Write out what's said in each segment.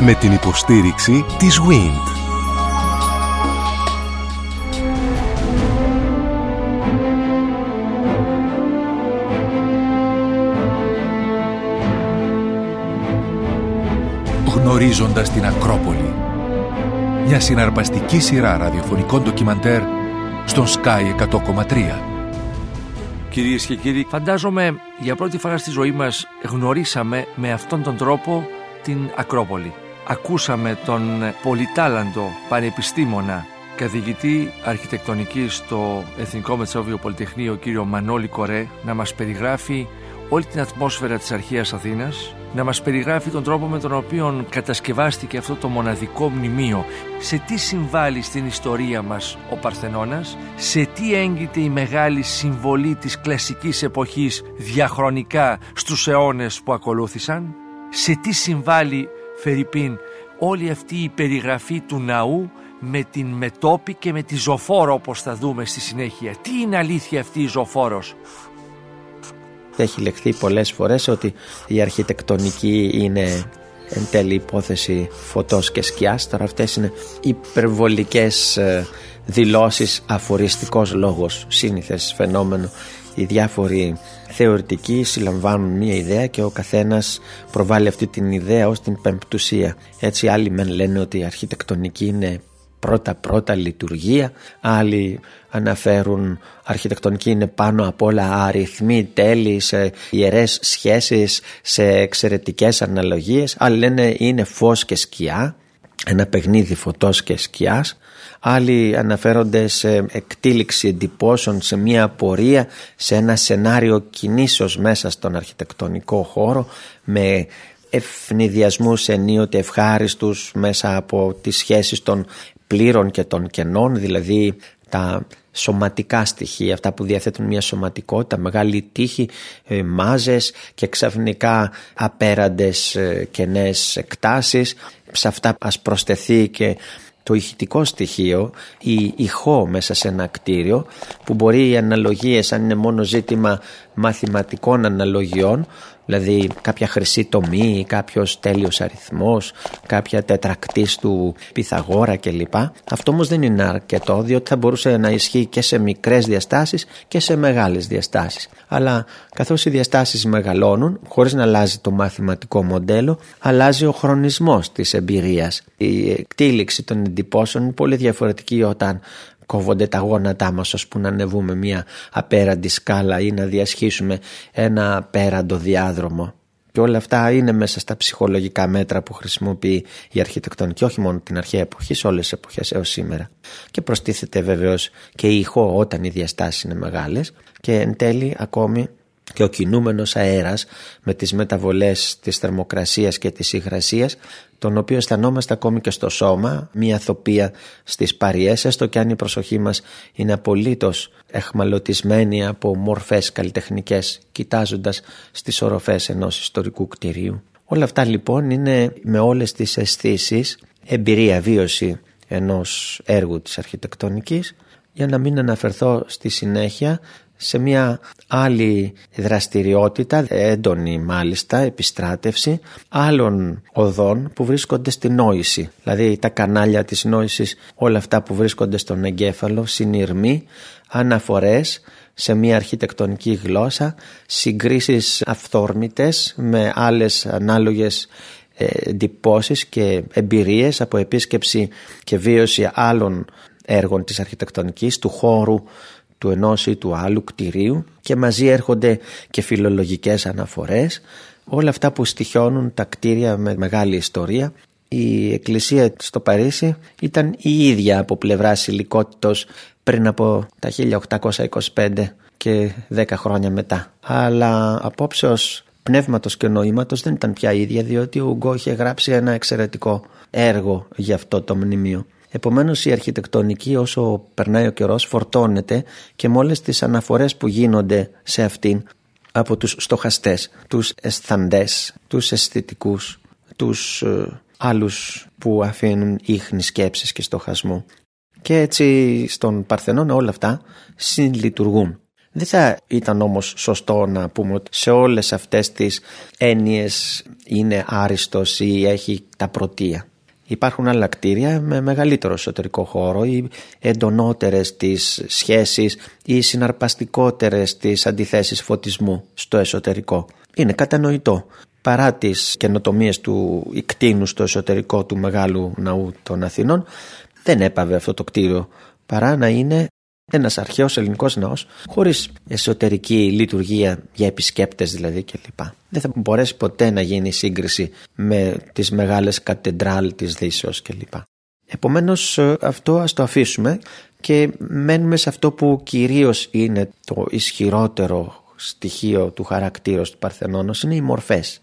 με την υποστήριξη της WIND. Γνωρίζοντας την Ακρόπολη. Μια συναρπαστική σειρά ραδιοφωνικών ντοκιμαντέρ στον Sky 100,3. Κυρίες και κύριοι, φαντάζομαι για πρώτη φορά στη ζωή μας γνωρίσαμε με αυτόν τον τρόπο την Ακρόπολη. Ακούσαμε τον πολυτάλαντο πανεπιστήμονα καθηγητή αρχιτεκτονικής στο Εθνικό Μετσόβιο Πολυτεχνείο κύριο Μανώλη Κορέ να μας περιγράφει όλη την ατμόσφαιρα της αρχαίας Αθήνας να μας περιγράφει τον τρόπο με τον οποίο κατασκευάστηκε αυτό το μοναδικό μνημείο. Σε τι συμβάλλει στην ιστορία μας ο Παρθενώνας; Σε τι έγκυται η μεγάλη συμβολή της κλασικής εποχής διαχρονικά στους αιώνες που ακολούθησαν; Σε τι συμβάλλει Φερρυπίν όλη αυτή η περιγραφή του ναού με την μετόπη και με τη ζωφόρο όπως θα δούμε στη συνέχεια. Τι είναι αλήθεια αυτή η ζωφόρος; Έχει λεχθεί πολλές φορές ότι η αρχιτεκτονική είναι εν τέλει υπόθεση φωτός και σκιάς. Τώρα αυτές είναι υπερβολικές ε, δηλώσεις αφοριστικός λόγος, σύνηθες φαινόμενο. Οι διάφοροι θεωρητικοί συλλαμβάνουν μία ιδέα και ο καθένας προβάλλει αυτή την ιδέα ως την πεμπτουσία. Έτσι άλλοι μεν λένε ότι η αρχιτεκτονική είναι πρώτα πρώτα λειτουργία άλλοι αναφέρουν αρχιτεκτονική είναι πάνω απ' όλα αριθμοί τέλη σε ιερές σχέσεις σε εξαιρετικές αναλογίες άλλοι λένε είναι φως και σκιά ένα παιχνίδι φωτός και σκιάς. Άλλοι αναφέρονται σε εκτήληξη εντυπώσεων σε μια πορεία σε ένα σενάριο κινήσεως μέσα στον αρχιτεκτονικό χώρο με ευνηδιασμούς ενίοτε ευχάριστους μέσα από τις σχέσεις των πλήρων και των κενών, δηλαδή τα σωματικά στοιχεία, αυτά που διαθέτουν μια σωματικότητα, μεγάλη τύχη, ε, μάζες και ξαφνικά απέραντες ε, κενές εκτάσεις. Σε αυτά ας προσθεθεί και το ηχητικό στοιχείο, η ηχό μέσα σε ένα κτίριο που μπορεί οι αναλογίες αν είναι μόνο ζήτημα μαθηματικών αναλογιών δηλαδή κάποια χρυσή τομή, κάποιος τέλειος αριθμός, κάποια τετρακτής του Πυθαγόρα κλπ. Αυτό όμως δεν είναι αρκετό διότι θα μπορούσε να ισχύει και σε μικρές διαστάσεις και σε μεγάλες διαστάσεις. Αλλά καθώς οι διαστάσεις μεγαλώνουν, χωρίς να αλλάζει το μαθηματικό μοντέλο, αλλάζει ο χρονισμός της εμπειρίας. Η εκτήληξη των εντυπώσεων είναι πολύ διαφορετική όταν κόβονται τα γόνατά μας ώσπου να ανεβούμε μια απέραντη σκάλα ή να διασχίσουμε ένα απέραντο διάδρομο. Και όλα αυτά είναι μέσα στα ψυχολογικά μέτρα που χρησιμοποιεί η αρχιτεκτονική, όχι μόνο την αρχαία εποχή, σε όλες τις εποχές έως σήμερα. Και προστίθεται βεβαίως και η ηχό όταν οι διαστάσεις είναι μεγάλες και εν τέλει ακόμη και ο κινούμενος αέρας με τις μεταβολές της θερμοκρασίας και της υγρασίας τον οποίο αισθανόμαστε ακόμη και στο σώμα μια θοπία στις παριές έστω και αν η προσοχή μας είναι απολύτως εχμαλωτισμένη από μορφές καλλιτεχνικές κοιτάζοντας στις οροφές ενός ιστορικού κτηρίου. Όλα αυτά λοιπόν είναι με όλες τις αισθήσεις, εμπειρία, βίωση ενός έργου της αρχιτεκτονικής για να μην αναφερθώ στη συνέχεια σε μια άλλη δραστηριότητα, έντονη μάλιστα, επιστράτευση άλλων οδών που βρίσκονται στη νόηση. Δηλαδή τα κανάλια της νόησης, όλα αυτά που βρίσκονται στον εγκέφαλο, συνειρμοί, αναφορές σε μια αρχιτεκτονική γλώσσα, συγκρίσεις αυθόρμητες με άλλες ανάλογες ε, εντυπώσεις και εμπειρίες από επίσκεψη και βίωση άλλων έργων της αρχιτεκτονικής, του χώρου του ενός ή του άλλου κτηρίου και μαζί έρχονται και φιλολογικές αναφορές. Όλα αυτά που στοιχιώνουν τα κτίρια με μεγάλη ιστορία. Η εκκλησία στο Παρίσι ήταν η ίδια από πλευρά υλικότητος πριν από τα 1825 και 10 χρόνια μετά. Αλλά απόψεως πνεύματος και νοήματος δεν ήταν πια ίδια διότι ο Ουγκό είχε γράψει ένα εξαιρετικό έργο για αυτό το μνημείο Επομένως η αρχιτεκτονική όσο περνάει ο καιρός φορτώνεται και με όλες τις αναφορές που γίνονται σε αυτήν από τους στοχαστές, τους αισθαντές, τους αισθητικούς, τους ε, άλλους που αφήνουν ίχνη σκέψης και στοχασμού. Και έτσι στον Παρθενώνα όλα αυτά συλλειτουργούν. Δεν θα ήταν όμως σωστό να πούμε ότι σε όλες αυτές τις έννοιες είναι άριστος ή έχει τα πρωτεία. Υπάρχουν άλλα κτίρια με μεγαλύτερο εσωτερικό χώρο ή εντονότερες τις σχέσεις ή συναρπαστικότερες τις αντιθέσεις φωτισμού στο εσωτερικό. Είναι κατανοητό. Παρά τις καινοτομίες του ικτίνου στο εσωτερικό του μεγάλου ναού των Αθηνών δεν έπαβε αυτό το κτίριο παρά να είναι ένας αρχαίος ελληνικός ναός χωρίς εσωτερική λειτουργία για επισκέπτες δηλαδή κλπ. Δεν θα μπορέσει ποτέ να γίνει σύγκριση με τις μεγάλες κατεντράλ της Δύσεως κλπ. Επομένως αυτό ας το αφήσουμε και μένουμε σε αυτό που κυρίως είναι το ισχυρότερο στοιχείο του χαρακτήρος του Παρθενώνος είναι οι μορφές.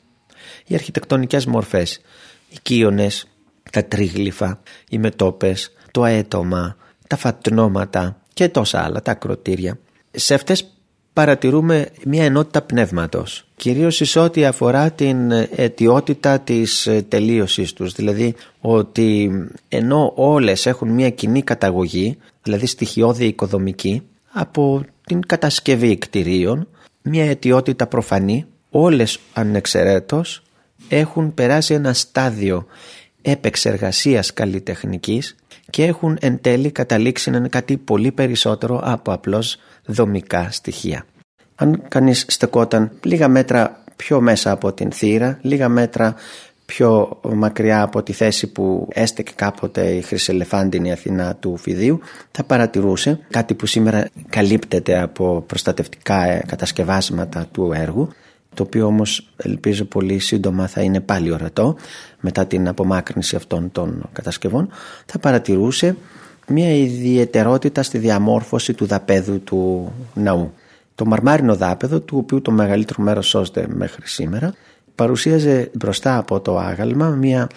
Οι αρχιτεκτονικές μορφές, οι κύονες, τα τρίγλυφα, οι μετόπες, το αέτομα, τα φατνώματα, και τόσα άλλα, τα ακροτήρια. Σε αυτές παρατηρούμε μια ενότητα πνεύματος, κυρίως σε ό,τι αφορά την αιτιότητα της τελείωσής τους, δηλαδή ότι ενώ όλες έχουν μια κοινή καταγωγή, δηλαδή στοιχειώδη οικοδομική, από την κατασκευή κτηρίων, μια αιτιότητα προφανή, όλες ανεξαιρέτως έχουν περάσει ένα στάδιο επεξεργασίας καλλιτεχνικής και έχουν εν τέλει καταλήξει να είναι κάτι πολύ περισσότερο από απλώς δομικά στοιχεία. Αν κανείς στεκόταν λίγα μέτρα πιο μέσα από την θύρα, λίγα μέτρα πιο μακριά από τη θέση που έστεκε κάποτε η χρυσελεφάντινη Αθηνά του Φιδίου θα παρατηρούσε κάτι που σήμερα καλύπτεται από προστατευτικά κατασκευάσματα του έργου το οποίο όμως ελπίζω πολύ σύντομα θα είναι πάλι ορατό μετά την απομάκρυνση αυτών των κατασκευών θα παρατηρούσε μια ιδιαιτερότητα στη διαμόρφωση του δαπέδου του ναού. Το μαρμάρινο δάπεδο του οποίου το μεγαλύτερο μέρος σώζεται μέχρι σήμερα παρουσίαζε μπροστά από το άγαλμα μια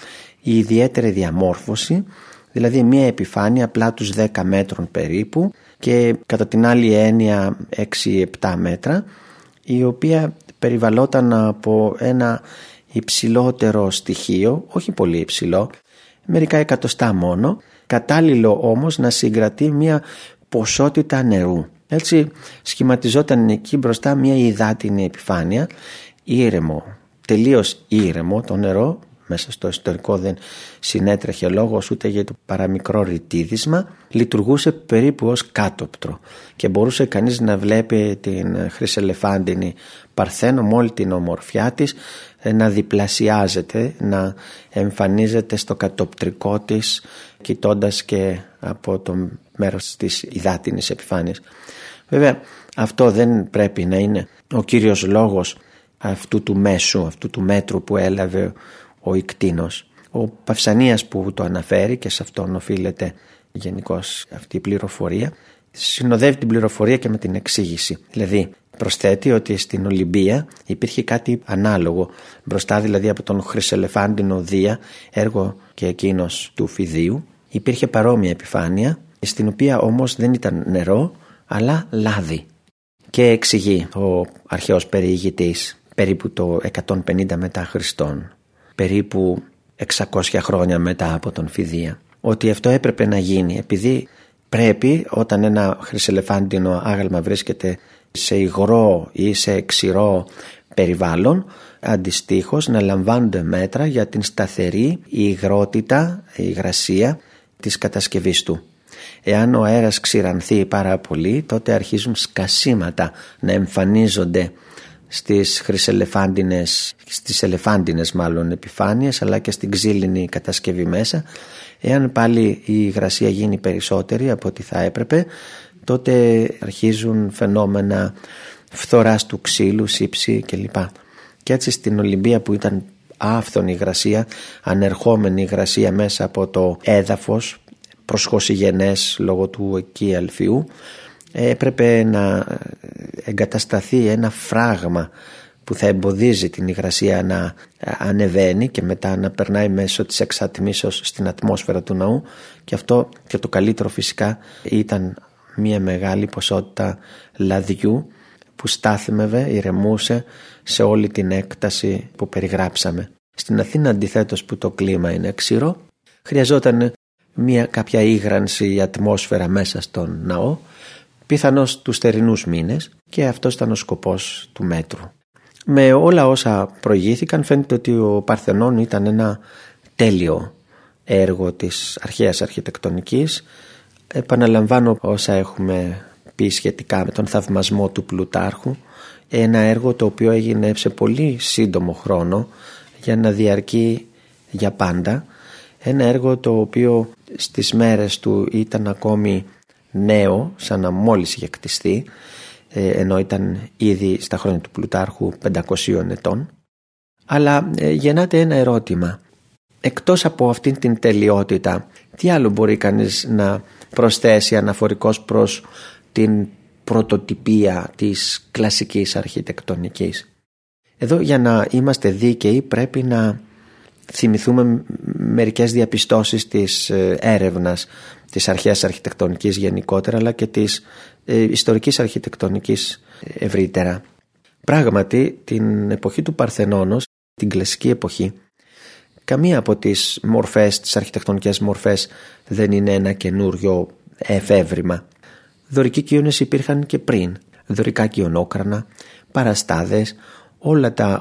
ιδιαίτερη διαμόρφωση δηλαδή μια επιφάνεια απλά τους 10 μέτρων περίπου και κατά την άλλη έννοια 6-7 μέτρα η οποία περιβαλλόταν από ένα υψηλότερο στοιχείο, όχι πολύ υψηλό, μερικά εκατοστά μόνο, κατάλληλο όμως να συγκρατεί μια ποσότητα νερού. Έτσι σχηματιζόταν εκεί μπροστά μια υδάτινη επιφάνεια, ήρεμο, τελείως ήρεμο το νερό, μέσα στο ιστορικό δεν συνέτρεχε λόγος ούτε για το παραμικρό ρητίδισμα λειτουργούσε περίπου ως κάτωπτρο και μπορούσε κανείς να βλέπει την χρυσελεφάντινη Παρθένο με όλη την ομορφιά της ε, να διπλασιάζεται, να εμφανίζεται στο κατοπτρικό της κοιτώντας και από το μέρος της υδάτινης επιφάνειας. Βέβαια αυτό δεν πρέπει να είναι ο κύριος λόγος αυτού του μέσου, αυτού του μέτρου που έλαβε ο Ικτίνος. Ο Παυσανίας που το αναφέρει και σε αυτόν οφείλεται γενικώς αυτή η πληροφορία συνοδεύει την πληροφορία και με την εξήγηση. Δηλαδή προσθέτει ότι στην Ολυμπία υπήρχε κάτι ανάλογο μπροστά δηλαδή από τον Χρυσελεφάντινο Δία έργο και εκείνος του Φιδίου υπήρχε παρόμοια επιφάνεια στην οποία όμως δεν ήταν νερό αλλά λάδι και εξηγεί ο αρχαίος περιηγητής περίπου το 150 μετά Χριστόν περίπου 600 χρόνια μετά από τον Φιδία ότι αυτό έπρεπε να γίνει επειδή πρέπει όταν ένα χρυσελεφάντινο άγαλμα βρίσκεται σε υγρό ή σε ξηρό περιβάλλον αντιστοίχως να λαμβάνονται μέτρα για την σταθερή υγρότητα, η υγρασία της κατασκευής του. Εάν ο αέρας ξηρανθεί πάρα πολύ τότε αρχίζουν σκασίματα να εμφανίζονται στις χρυσελεφάντινες, στις ελεφάντινες μάλλον επιφάνειες αλλά και στην ξύλινη κατασκευή μέσα εάν πάλι η υγρασία γίνει περισσότερη από ό,τι θα έπρεπε τότε αρχίζουν φαινόμενα φθοράς του ξύλου, σύψη κλπ. Και έτσι στην Ολυμπία που ήταν άφθονη υγρασία, ανερχόμενη υγρασία μέσα από το έδαφος προσχωσιγενές λόγω του εκεί αλφιού έπρεπε να εγκατασταθεί ένα φράγμα που θα εμποδίζει την υγρασία να ανεβαίνει και μετά να περνάει μέσω της εξατμίσεως στην ατμόσφαιρα του ναού και αυτό και το καλύτερο φυσικά ήταν μια μεγάλη ποσότητα λαδιού που στάθμευε, ηρεμούσε σε όλη την έκταση που περιγράψαμε. Στην Αθήνα αντιθέτως που το κλίμα είναι ξηρό χρειαζόταν μια κάποια ήγρανση η ατμόσφαιρα μέσα στον ναό πιθανώς τους θερινούς μήνες και αυτός ήταν ο σκοπός του μέτρου. Με όλα όσα προηγήθηκαν φαίνεται ότι ο Παρθενών ήταν ένα τέλειο έργο της αρχαίας αρχιτεκτονικής. Επαναλαμβάνω όσα έχουμε πει σχετικά με τον θαυμασμό του Πλουτάρχου. Ένα έργο το οποίο έγινε σε πολύ σύντομο χρόνο για να διαρκεί για πάντα. Ένα έργο το οποίο στις μέρες του ήταν ακόμη νέο, σαν να μόλις είχε κτιστεί, ε, ενώ ήταν ήδη στα χρόνια του Πλουτάρχου 500 ετών. Αλλά ε, γεννάται ένα ερώτημα. Εκτός από αυτήν την τελειότητα, τι άλλο μπορεί κανείς να προσθέσει αναφορικός προς την πρωτοτυπία της κλασικής αρχιτεκτονικής; Εδώ για να είμαστε δίκαιοι πρέπει να θυμηθούμε μερικές διαπιστώσεις της ε, έρευνας της αρχαίας αρχιτεκτονικής γενικότερα αλλά και της ε, ιστορικής αρχιτεκτονικής ευρύτερα. Πράγματι την εποχή του Παρθενώνος, την κλασική εποχή, καμία από τις μορφές, τις αρχιτεκτονικές μορφές δεν είναι ένα καινούριο εφεύρημα. Δωρικοί κοιόνες υπήρχαν και πριν, δωρικά κοιονόκρανα, παραστάδες, όλα τα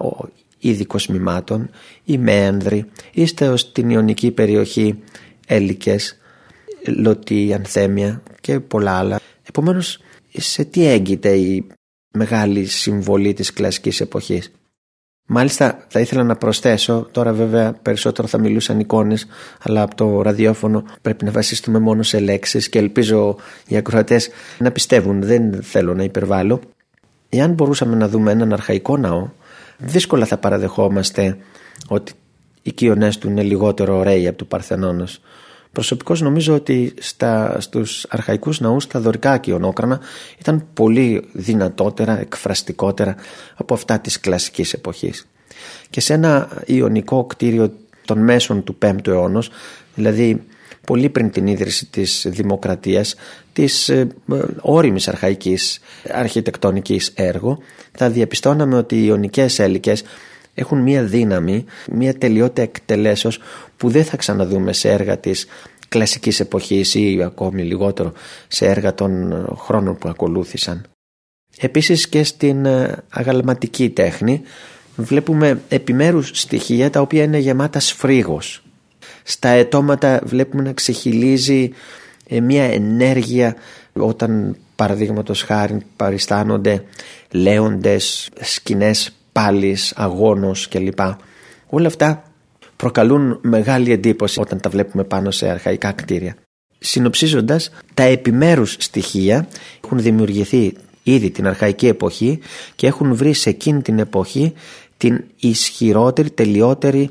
είδη κοσμημάτων, οι μέανδροι, είστε ως την Ιωνική περιοχή έλικες, λωτή, ανθέμια και πολλά άλλα. Επομένως, σε τι έγκυται η μεγάλη συμβολή της κλασικής εποχής; Μάλιστα θα ήθελα να προσθέσω, τώρα βέβαια περισσότερο θα μιλούσαν εικόνες, αλλά από το ραδιόφωνο πρέπει να βασιστούμε μόνο σε λέξεις και ελπίζω οι ακροατές να πιστεύουν, δεν θέλω να υπερβάλλω. Εάν μπορούσαμε να δούμε έναν αρχαϊκό ναό, δύσκολα θα παραδεχόμαστε ότι οι κοιονές του είναι λιγότερο ωραίοι από του Παρθενώνος. Προσωπικώς νομίζω ότι στα, στους αρχαϊκούς ναούς τα δωρικά κοιονόκρανα ήταν πολύ δυνατότερα, εκφραστικότερα από αυτά της κλασικής εποχής. Και σε ένα ιονικό κτίριο των μέσων του 5ου αιώνα, δηλαδή πολύ πριν την ίδρυση της δημοκρατίας, της ε, όριμης αρχαϊκής αρχιτεκτονικής έργο, θα διαπιστώναμε ότι οι ιονικές έλικες έχουν μία δύναμη, μία τελειότητα εκτελέσεως που δεν θα ξαναδούμε σε έργα της κλασικής εποχής ή ακόμη λιγότερο σε έργα των χρόνων που ακολούθησαν. Επίσης και στην ε, αγαλματική τέχνη βλέπουμε επιμέρους στοιχεία τα οποία είναι γεμάτας σφρίγος. Στα ετώματα βλέπουμε να ξεχυλίζει ε, μια ενέργεια όταν παραδείγματος χάρη παριστάνονται λέοντες, σκηνές πάλης, αγώνος κλπ. Όλα αυτά προκαλούν μεγάλη εντύπωση όταν τα βλέπουμε πάνω σε αρχαϊκά κτίρια. Συνοψίζοντας, τα επιμέρους στοιχεία έχουν δημιουργηθεί ήδη την αρχαϊκή εποχή και έχουν βρει σε εκείνη την εποχή την ισχυρότερη, τελειότερη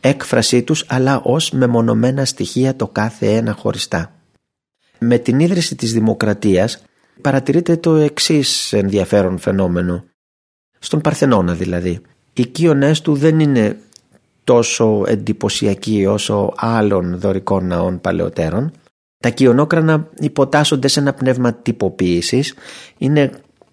έκφρασή τους αλλά ως μεμονωμένα στοιχεία το κάθε ένα χωριστά. Με την ίδρυση της δημοκρατίας παρατηρείται το εξής ενδιαφέρον φαινόμενο. Στον Παρθενώνα δηλαδή. Οι κύονές του δεν είναι τόσο εντυπωσιακοί όσο άλλων δωρικών ναών παλαιότερων. Τα κοιονόκρανα υποτάσσονται σε ένα πνεύμα τυποποίησης, είναι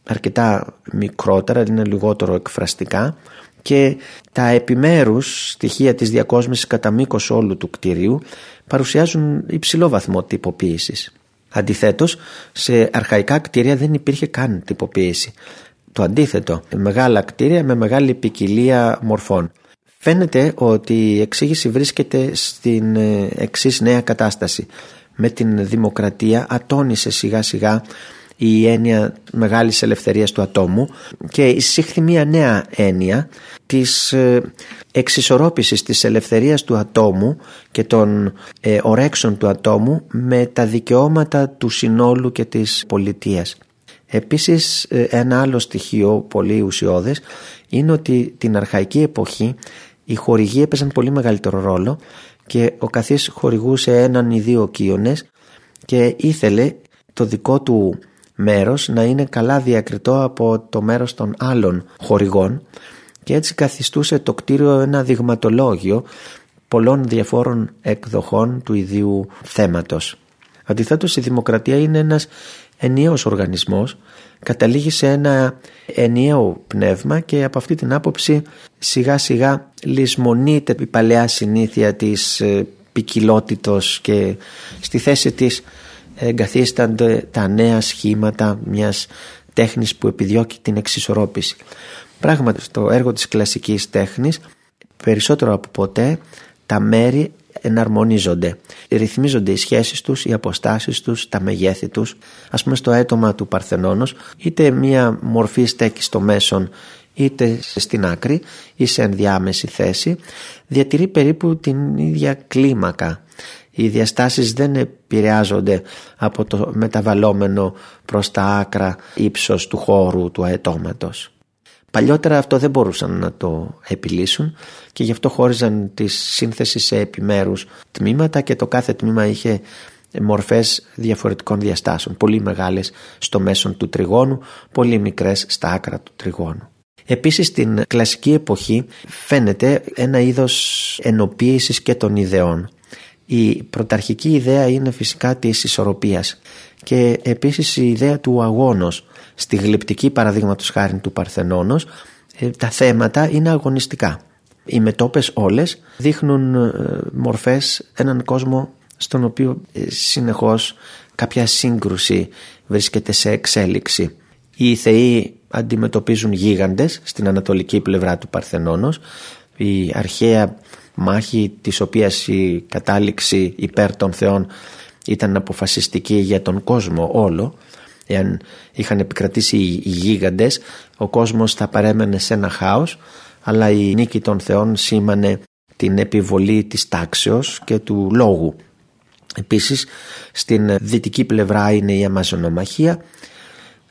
αρκετά μικρότερα, είναι λιγότερο εκφραστικά και τα επιμέρους στοιχεία της διακόσμησης κατά μήκος όλου του κτηρίου παρουσιάζουν υψηλό βαθμό τυποποίησης. Αντιθέτως, σε αρχαϊκά κτίρια δεν υπήρχε καν τυποποίηση. Το αντίθετο, μεγάλα κτίρια με μεγάλη ποικιλία μορφών. Φαίνεται ότι η εξήγηση βρίσκεται στην ε, εξής νέα κατάσταση. Με την δημοκρατία ατόνισε σιγά σιγά η έννοια μεγάλης ελευθερίας του ατόμου και εισήχθη μια νέα έννοια της ε, εξισορρόπησης της ελευθερίας του ατόμου και των ε, ορέξεων του ατόμου με τα δικαιώματα του συνόλου και της πολιτείας. Επίσης ένα άλλο στοιχείο πολύ ουσιώδες είναι ότι την αρχαϊκή εποχή οι χορηγοί έπαιζαν πολύ μεγαλύτερο ρόλο και ο καθής χορηγούσε έναν ή δύο κύονες και ήθελε το δικό του μέρος να είναι καλά διακριτό από το μέρος των άλλων χορηγών και έτσι καθιστούσε το κτίριο ένα δειγματολόγιο πολλών διαφόρων εκδοχών του ιδίου θέματος. Αντιθέτως η δημοκρατία είναι ένας ενιαίος οργανισμός καταλήγει σε ένα ενιαίο πνεύμα και από αυτή την άποψη σιγά σιγά λησμονείται η παλαιά συνήθεια της ε, ποικιλότητος και στη θέση της εγκαθίστανται τα νέα σχήματα μιας τέχνης που επιδιώκει την εξισορρόπηση. Πράγματι στο έργο της κλασικής τέχνης περισσότερο από ποτέ τα μέρη εναρμονίζονται. Ρυθμίζονται οι σχέσεις τους, οι αποστάσεις τους, τα μεγέθη τους. Ας πούμε στο έτομα του Παρθενώνος είτε μία μορφή στέκει στο μέσον είτε στην άκρη ή σε ενδιάμεση θέση διατηρεί περίπου την ίδια κλίμακα. Οι διαστάσεις δεν επηρεάζονται από το μεταβαλλόμενο προς τα άκρα ύψος του χώρου του αετώματος. Παλιότερα αυτό δεν μπορούσαν να το επιλύσουν και γι' αυτό χώριζαν τη σύνθεση σε επιμέρους τμήματα και το κάθε τμήμα είχε μορφές διαφορετικών διαστάσεων. Πολύ μεγάλες στο μέσον του τριγώνου, πολύ μικρές στα άκρα του τριγώνου. Επίσης στην κλασική εποχή φαίνεται ένα είδος ενοποίησης και των ιδεών. Η πρωταρχική ιδέα είναι φυσικά της ισορροπίας και επίσης η ιδέα του αγώνος στη γλυπτική παραδείγματος χάρη του Παρθενώνος ε, τα θέματα είναι αγωνιστικά. Οι μετόπες όλες δείχνουν ε, μορφές έναν κόσμο στον οποίο ε, συνεχώς κάποια σύγκρουση βρίσκεται σε εξέλιξη. Οι θεοί αντιμετωπίζουν γίγαντες στην ανατολική πλευρά του Παρθενώνος. Η αρχαία μάχη της οποίας η κατάληξη υπέρ των θεών ήταν αποφασιστική για τον κόσμο όλο εάν είχαν επικρατήσει οι γίγαντες ο κόσμος θα παρέμενε σε ένα χάος αλλά η νίκη των θεών σήμανε την επιβολή της τάξεως και του λόγου. Επίσης στην δυτική πλευρά είναι η Αμαζονομαχία,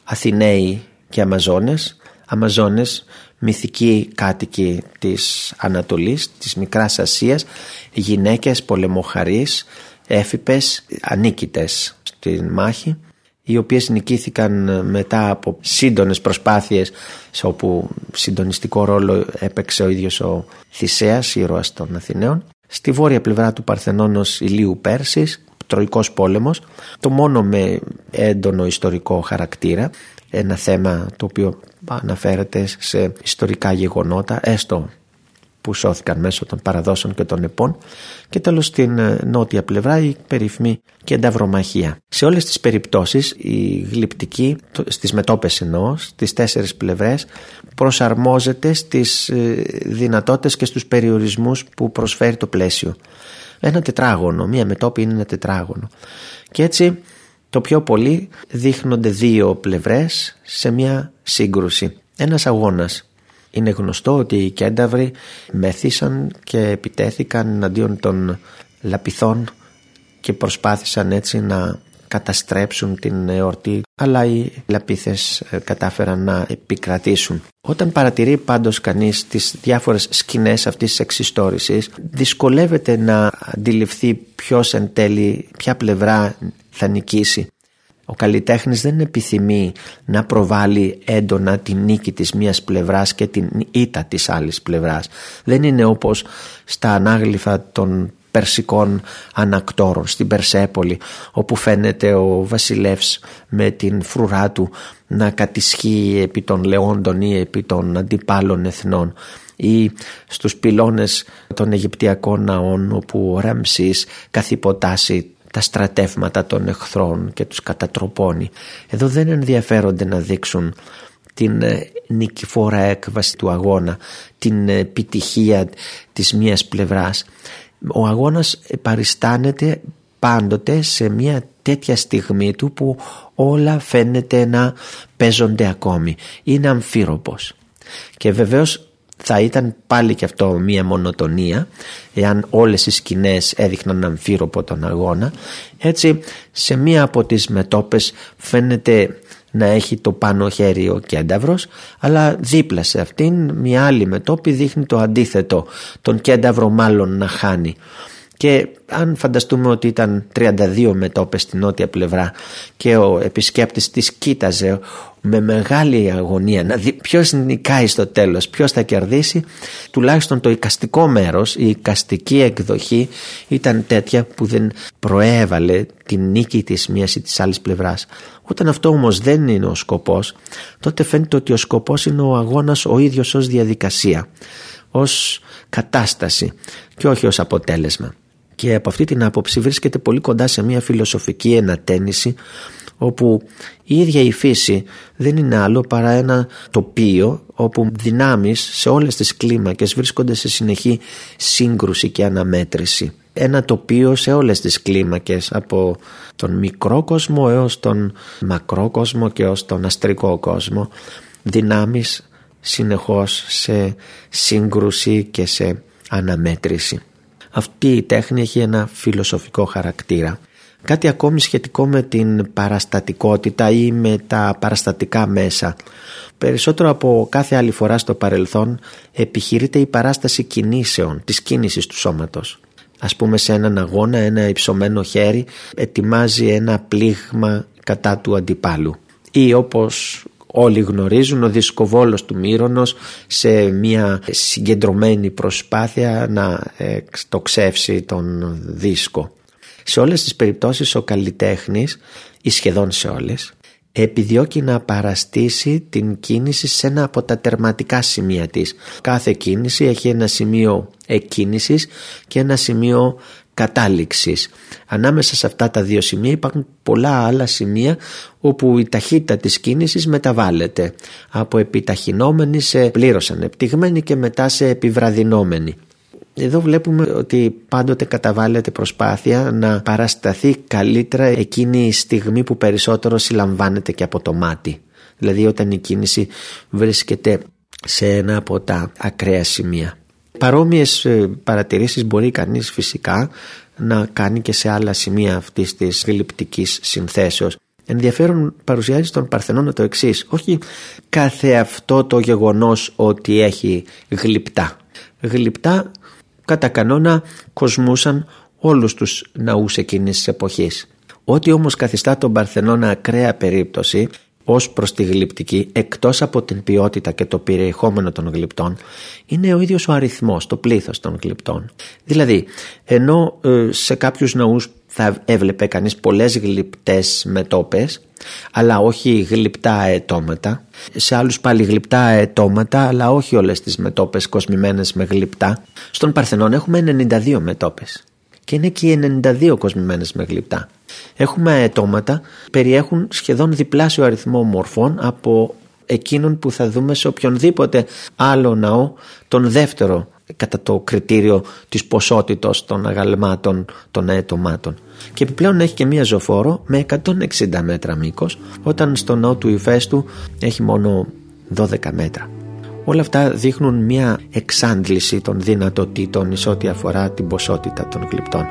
Αθηναίοι και Αμαζόνες, Αμαζόνες μυθικοί κάτοικοι της Ανατολής, της Μικράς Ασίας, γυναίκες πολεμοχαρείς, έφυπες, ανίκητες στην μάχη οι οποίες νικήθηκαν μετά από σύντονες προσπάθειες όπου συντονιστικό ρόλο έπαιξε ο ίδιος ο Θησέας, ήρωας των Αθηναίων. Στη βόρεια πλευρά του Παρθενώνος ηλίου Πέρσης, Τροϊκός πόλεμος, το μόνο με έντονο ιστορικό χαρακτήρα, ένα θέμα το οποίο αναφέρεται σε ιστορικά γεγονότα, έστω που σώθηκαν μέσω των παραδόσεων και των επών και τέλος στην ε, νότια πλευρά η περίφημη κενταυρομαχία. Σε όλες τις περιπτώσεις η γλυπτική, στις μετόπες εννοώ, στις τέσσερις πλευρές προσαρμόζεται στις ε, δυνατότητες και στους περιορισμούς που προσφέρει το πλαίσιο. Ένα τετράγωνο, μία μετόπη είναι ένα τετράγωνο και έτσι το πιο πολύ δείχνονται δύο πλευρές σε μια σύγκρουση. Ένας αγώνας είναι γνωστό ότι οι κένταβροι μέθησαν και επιτέθηκαν εναντίον των λαπιθών και προσπάθησαν έτσι να καταστρέψουν την εορτή αλλά οι λαπίθες ε, κατάφεραν να επικρατήσουν. Όταν παρατηρεί πάντως κανείς τις διάφορες σκηνές αυτής της εξιστόρησης δυσκολεύεται να αντιληφθεί ποιος εν τέλει ποια πλευρά θα νικήσει. Ο καλλιτέχνης δεν επιθυμεί να προβάλλει έντονα την νίκη της μίας πλευράς και την ήττα της άλλης πλευράς. Δεν είναι όπως στα ανάγλυφα των περσικών ανακτόρων στην Περσέπολη όπου φαίνεται ο βασιλεύς με την φρουρά του να κατησχύει επί των λεόντων ή επί των αντιπάλων εθνών ή στους πυλώνες των Αιγυπτιακών ναών όπου ο Ραμσής καθυποτάσει τα στρατεύματα των εχθρών και τους κατατροπώνει. Εδώ δεν ενδιαφέρονται να δείξουν την ε, νικηφόρα έκβαση του αγώνα, την επιτυχία της μίας πλευράς. Ο αγώνας παριστάνεται πάντοτε σε μια τέτοια στιγμή του που όλα φαίνεται να παίζονται ακόμη. Είναι αμφίροπος. Και βεβαίως θα ήταν πάλι και αυτό μία μονοτονία εάν όλες οι σκηνές έδειχναν αμφίροπο τον αγώνα. Έτσι σε μία από τις μετόπες φαίνεται να έχει το πάνω χέρι ο κένταυρος αλλά δίπλα σε αυτήν μια άλλη μετόπη δείχνει το αντίθετο τον κένταυρο μάλλον να χάνει και αν φανταστούμε ότι ήταν 32 μετόπες στην νότια πλευρά και ο επισκέπτης της κοίταζε με μεγάλη αγωνία να δει ποιος νικάει στο τέλος, ποιος θα κερδίσει τουλάχιστον το οικαστικό μέρος, η οικαστική εκδοχή ήταν τέτοια που δεν προέβαλε την νίκη της μίας ή της άλλης πλευράς. Όταν αυτό όμως δεν είναι ο σκοπός τότε φαίνεται ότι ο σκοπός είναι ο αγώνας ο ίδιος ως διαδικασία ως κατάσταση και όχι ως αποτέλεσμα και από αυτή την άποψη βρίσκεται πολύ κοντά σε μια φιλοσοφική ενατένιση όπου η ίδια η φύση δεν είναι άλλο παρά ένα τοπίο όπου δυνάμεις σε όλες τις κλίμακες βρίσκονται σε συνεχή σύγκρουση και αναμέτρηση. Ένα τοπίο σε όλες τις κλίμακες από τον μικρό κόσμο έως τον μακρό κόσμο και έως τον αστρικό κόσμο δυνάμεις συνεχώς σε σύγκρουση και σε αναμέτρηση. Αυτή η τέχνη έχει ένα φιλοσοφικό χαρακτήρα. Κάτι ακόμη σχετικό με την παραστατικότητα ή με τα παραστατικά μέσα. Περισσότερο από κάθε άλλη φορά στο παρελθόν επιχειρείται η παράσταση κινήσεων, της κίνησης του σώματος. Ας πούμε σε έναν αγώνα ένα υψωμένο χέρι ετοιμάζει ένα πλήγμα κατά του αντιπάλου. Ή όπως όλοι γνωρίζουν ο δισκοβόλος του Μύρονος σε μια συγκεντρωμένη προσπάθεια να εκτοξεύσει τον δίσκο. Σε όλες τις περιπτώσεις ο καλλιτέχνης ή σχεδόν σε όλες επιδιώκει να παραστήσει την κίνηση σε ένα από τα τερματικά σημεία της. Κάθε κίνηση έχει ένα σημείο εκκίνησης και ένα σημείο κατάληξης. Ανάμεσα σε αυτά τα δύο σημεία υπάρχουν πολλά άλλα σημεία όπου η ταχύτητα της κίνησης μεταβάλλεται από επιταχυνόμενη σε πλήρως ανεπτυγμένη και μετά σε επιβραδυνόμενη. Εδώ βλέπουμε ότι πάντοτε καταβάλλεται προσπάθεια να παρασταθεί καλύτερα εκείνη η στιγμή που περισσότερο συλλαμβάνεται και από το μάτι. Δηλαδή όταν η κίνηση βρίσκεται σε ένα από τα ακραία σημεία. Παρόμοιες ε, παρατηρήσεις μπορεί κανείς φυσικά να κάνει και σε άλλα σημεία αυτής της γλυπτικής συνθέσεως. Ενδιαφέρον παρουσιάζει στον Παρθενώνα το εξής. Όχι κάθε αυτό το γεγονός ότι έχει γλυπτά. Γλυπτά κατά κανόνα κοσμούσαν όλους τους ναούς εκείνης της εποχής. Ό,τι όμως καθιστά τον Παρθενώνα ακραία περίπτωση ως προς τη γλυπτική εκτός από την ποιότητα και το περιεχόμενο των γλυπτών είναι ο ίδιος ο αριθμός, το πλήθος των γλυπτών. Δηλαδή ενώ ε, σε κάποιους ναούς θα έβλεπε κανείς πολλές γλυπτές μετόπες αλλά όχι γλυπτά αετώματα σε άλλους πάλι γλυπτά αετώματα αλλά όχι όλες τις μετόπες κοσμημένες με γλυπτά στον Παρθενών έχουμε 92 μετόπες και είναι και οι 92 κοσμημένες με γλυπτά έχουμε αετώματα περιέχουν σχεδόν διπλάσιο αριθμό μορφών από εκείνον που θα δούμε σε οποιονδήποτε άλλο ναό τον δεύτερο κατά το κριτήριο της ποσότητος των αγαλμάτων των αετωμάτων. Και επιπλέον έχει και μία ζωφόρο με 160 μέτρα μήκος όταν στο ναό του Ιφέστου έχει μόνο 12 μέτρα. Όλα αυτά δείχνουν μία εξάντληση των δυνατοτήτων εις ό,τι αφορά την ποσότητα των κλειπτών.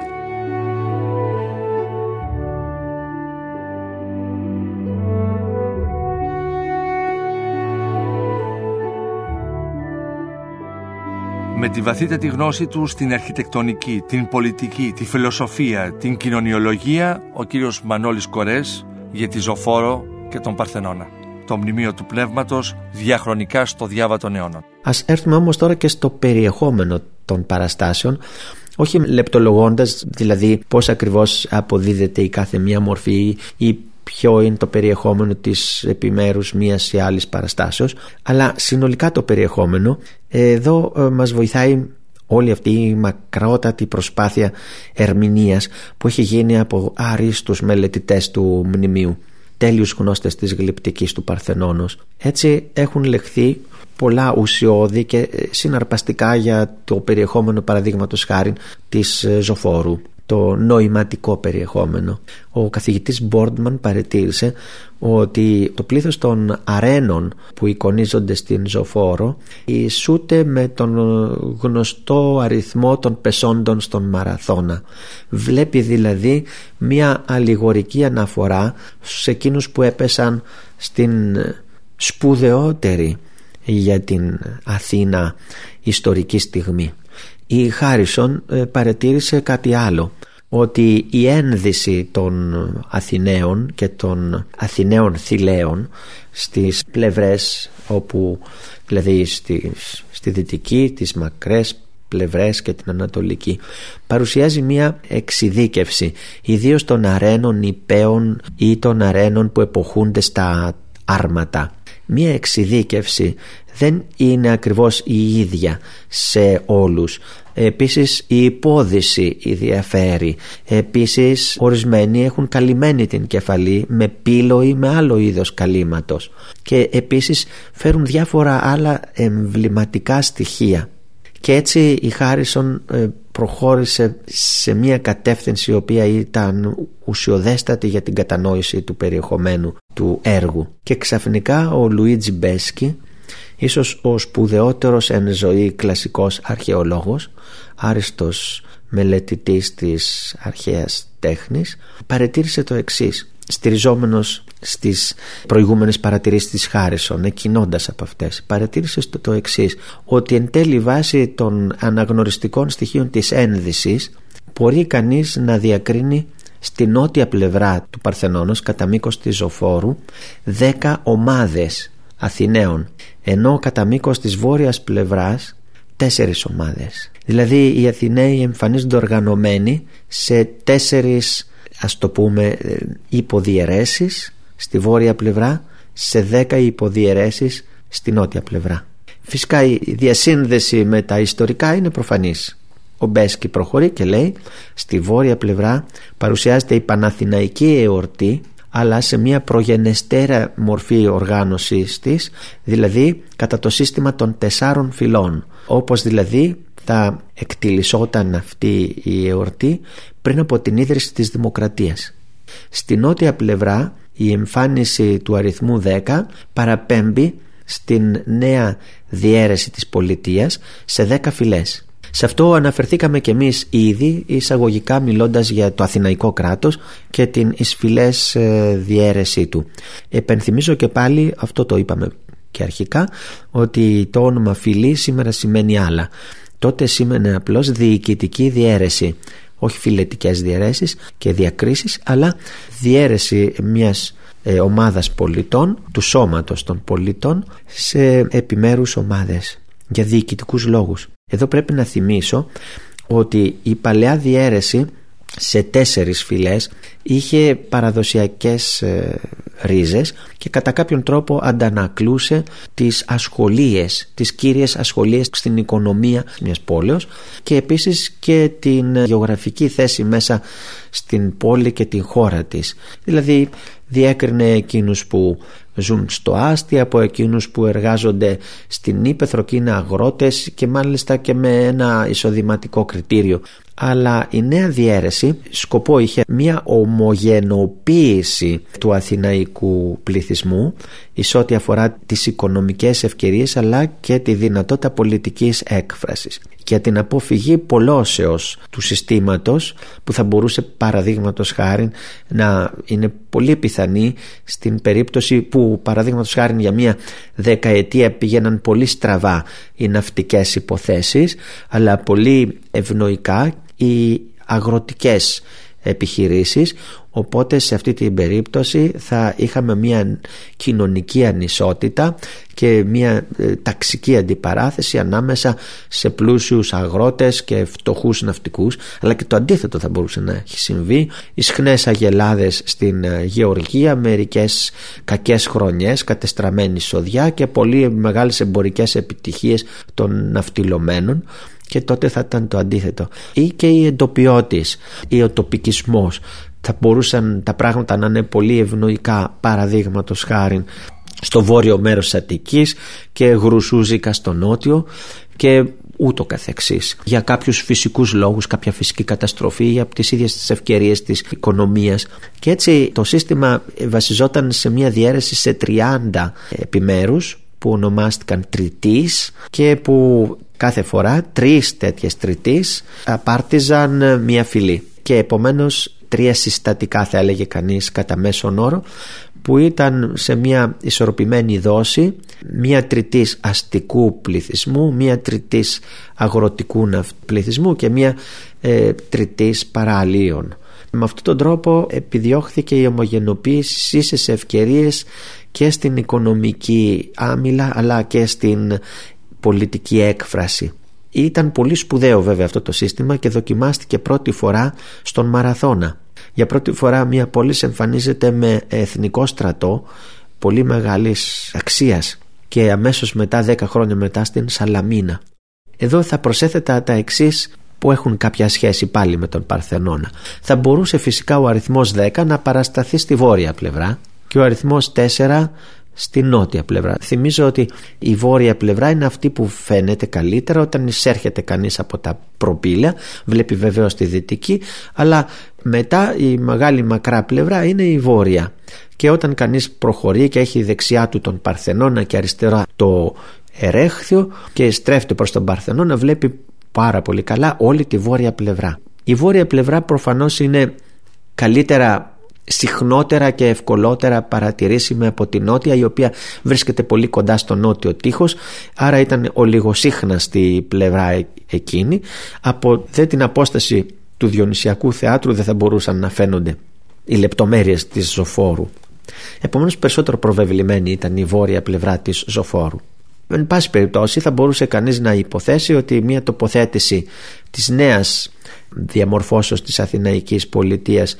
με τη βαθύτατη γνώση του στην αρχιτεκτονική, την πολιτική, τη φιλοσοφία, την κοινωνιολογία, ο κύριος Μανώλης Κορές για τη Ζωφόρο και τον Παρθενώνα. Το μνημείο του πνεύματος διαχρονικά στο διάβα των αιώνων. Ας έρθουμε όμως τώρα και στο περιεχόμενο των παραστάσεων όχι λεπτολογώντας δηλαδή πώς ακριβώς αποδίδεται η κάθε μία μορφή ή ποιο είναι το περιεχόμενο της επιμέρους μίας ή άλλης παραστάσεως αλλά συνολικά το περιεχόμενο εδώ ε, μας βοηθάει όλη αυτή η μακρότατη προσπάθεια ερμηνείας που έχει γίνει από άριστους μελετητές του μνημείου τέλειους γνώστες της γλυπτικής του Παρθενώνος. Έτσι έχουν λεχθεί πολλά ουσιώδη και ε, συναρπαστικά για το περιεχόμενο παραδείγματος χάρη της ε, Ζωφόρου το νοηματικό περιεχόμενο. Ο καθηγητής Μπόρντμαν παρετήρησε ότι το πλήθος των αρένων που εικονίζονται στην ζωφόρο ισούται με τον γνωστό αριθμό των πεσόντων στον μαραθώνα. Βλέπει δηλαδή μια αλληγορική αναφορά σε εκείνους που έπεσαν στην σπουδαιότερη για την Αθήνα ιστορική στιγμή η Χάρισον ε, παρατήρησε κάτι άλλο ότι η ένδυση των Αθηναίων και των Αθηναίων θηλαίων στις πλευρές όπου δηλαδή στη, στη δυτική, τις μακρές πλευρές και την ανατολική παρουσιάζει μια εξειδίκευση ιδίως των αρένων υπέων ή των αρένων που εποχούνται στα άρματα μία εξειδίκευση δεν είναι ακριβώς η ίδια σε όλους Επίσης η υπόδηση διαφέρει. Επίσης ορισμένοι έχουν καλυμμένη την κεφαλή με πύλο ή με άλλο είδος καλύματος. Και επίσης φέρουν διάφορα άλλα εμβληματικά στοιχεία. Και έτσι η Χάρισον ε, προχώρησε σε μια κατεύθυνση η οποία ήταν ουσιοδέστατη για την κατανόηση του περιεχομένου του έργου. Και ξαφνικά ο Λουίτζι Μπέσκι ίσως ο σπουδαιότερος εν ζωή κλασικός αρχαιολόγος, άριστος μελετητής της αρχαίας τέχνης, παρετήρησε το εξής στηριζόμενος στις προηγούμενες παρατηρήσεις της Χάρισον εκκινώντας από αυτές παρατήρησε το, το εξής ότι εν τέλει βάσει των αναγνωριστικών στοιχείων της ένδυσης μπορεί κανείς να διακρίνει στη νότια πλευρά του Παρθενώνος κατά μήκος της Ζωφόρου δέκα ομάδες Αθηναίων ενώ κατά μήκος της βόρειας πλευράς τέσσερις ομάδες. Δηλαδή οι Αθηναίοι εμφανίζονται οργανωμένοι σε τέσσερις ας το πούμε ε, υποδιαιρέσεις στη βόρεια πλευρά σε δέκα υποδιαιρέσεις στη νότια πλευρά. Φυσικά η διασύνδεση με τα ιστορικά είναι προφανής. Ο Μπέσκι προχωρεί και λέει στη βόρεια πλευρά παρουσιάζεται η Παναθηναϊκή εορτή αλλά σε μια προγενεστέρα μορφή οργάνωσης της, δηλαδή κατά το σύστημα των τεσσάρων φυλών, όπως δηλαδή θα εκτιλισόταν αυτή η εορτή πριν από την ίδρυση της δημοκρατίας. Στη νότια πλευρά η εμφάνιση του αριθμού 10 παραπέμπει στην νέα διέρεση της πολιτείας σε 10 φυλές. Σε αυτό αναφερθήκαμε και εμείς ήδη εισαγωγικά μιλώντας για το Αθηναϊκό κράτος και την εισφυλές ε, διέρεσή του. Επενθυμίζω και πάλι, αυτό το είπαμε και αρχικά, ότι το όνομα φυλή σήμερα σημαίνει άλλα. Τότε σήμαινε απλώς διοικητική διέρεση όχι φιλετικές διαιρέσεις και διακρίσεις αλλά διέρεση μιας ε, ομάδας πολιτών του σώματος των πολιτών σε επιμέρους ομάδες για διοικητικούς λόγους. Εδώ πρέπει να θυμίσω ότι η παλαιά διέρεση σε τέσσερις φυλές είχε παραδοσιακές ε, ρίζες και κατά κάποιον τρόπο αντανακλούσε τις ασχολίες, τις κύριες ασχολίες στην οικονομία μιας πόλεως και επίσης και την γεωγραφική θέση μέσα στην πόλη και την χώρα της. Δηλαδή διέκρινε εκείνους που ζουν στο άστι από εκείνους που εργάζονται στην Ήπεθρο και είναι αγρότες και μάλιστα και με ένα εισοδηματικό κριτήριο αλλά η νέα διαίρεση σκοπό είχε μια ομογενοποίηση του αθηναϊκού πληθυσμού εις ό,τι αφορά τις οικονομικές ευκαιρίες αλλά και τη δυνατότητα πολιτικής έκφρασης για την αποφυγή πολλώσεως του συστήματος που θα μπορούσε παραδείγματος χάρη να είναι πολύ πιθανή στην περίπτωση που παραδείγματος χάρη για μια δεκαετία πήγαιναν πολύ στραβά οι ναυτικές υποθέσεις αλλά πολύ ευνοϊκά οι αγροτικές επιχειρήσεις. Οπότε σε αυτή την περίπτωση θα είχαμε μια κοινωνική ανισότητα και μια ε, ταξική αντιπαράθεση ανάμεσα σε πλούσιους αγρότες και φτωχούς ναυτικούς. Αλλά και το αντίθετο θα μπορούσε να έχει συμβεί. Ισχνές αγελάδες στην ε, γεωργία μερικές κακές χρονιές κατεστραμμένη σοδιά και πολύ μεγάλες εμπορικές επιτυχίες των ναυτιλωμένων και τότε θα ήταν το αντίθετο. Ή και η εντοπιώτης ή ο τοπικισμός. Θα μπορούσαν τα πράγματα να είναι πολύ ευνοϊκά παραδείγματος χάρη στο βόρειο μέρος της Αττικής και γρουσούζικα στο νότιο και ούτω καθεξής. Για κάποιους φυσικούς λόγους κάποια φυσική καταστροφή για τις ίδιες τις ευκαιρίες της οικονομίας. Και έτσι το σύστημα βασιζόταν σε μια διαίρεση σε 30 επιμέρους που ονομάστηκαν τριτής και που κάθε φορά τρεις τέτοιες τριτής απάρτιζαν μια φυλή. Και επομένως τρία συστατικά θα έλεγε κανείς κατά μέσον όρο που ήταν σε μια ισορροπημένη δόση μια τριτής αστικού πληθυσμού μια τριτής αγροτικού πληθυσμού και μια ε, τριτής παραλίων. Με αυτόν τον τρόπο επιδιώχθηκε η ομογενοποίηση ίσες ευκαιρίες και στην οικονομική άμυλα αλλά και στην πολιτική έκφραση. Ήταν πολύ σπουδαίο βέβαια αυτό το σύστημα και δοκιμάστηκε πρώτη φορά στον Μαραθώνα. Για πρώτη φορά μια πόλη εμφανίζεται με εθνικό στρατό πολύ μεγάλης αξίας και αμέσως μετά 10 χρόνια μετά στην Σαλαμίνα. Εδώ θα προσέθετα τα εξής που έχουν κάποια σχέση πάλι με τον Παρθενώνα. Θα μπορούσε φυσικά ο αριθμός 10 να παρασταθεί στη βόρεια πλευρά και ο αριθμός 4 στη νότια πλευρά. Θυμίζω ότι η βόρεια πλευρά είναι αυτή που φαίνεται καλύτερα όταν εισέρχεται κανείς από τα προπήλαια, βλέπει βεβαίως τη δυτική, αλλά μετά η μεγάλη μακρά πλευρά είναι η βόρεια. Και όταν κανείς προχωρεί και έχει δεξιά του τον Παρθενώνα και αριστερά το Ερέχθιο και στρέφεται προς τον Παρθενώνα βλέπει πάρα πολύ καλά όλη τη βόρεια πλευρά. Η βόρεια πλευρά προφανώς είναι καλύτερα συχνότερα και ευκολότερα παρατηρήσιμη από την νότια η οποία βρίσκεται πολύ κοντά στο νότιο τείχος άρα ήταν ολιγοσύχναστη πλευρά ε, εκείνη. Από δε την απόσταση του Διονυσιακού θεάτρου δεν θα μπορούσαν να φαίνονται οι λεπτομέρειες της Ζωφόρου. Επομένως περισσότερο προβεβλημένη ήταν η βόρεια πλευρά της Ζωφόρου. Εν πάση περιπτώσει θα μπορούσε κανείς να υποθέσει ότι μια τοποθέτηση της νέας διαμορφώσεως της Αθηναϊκής πολιτείας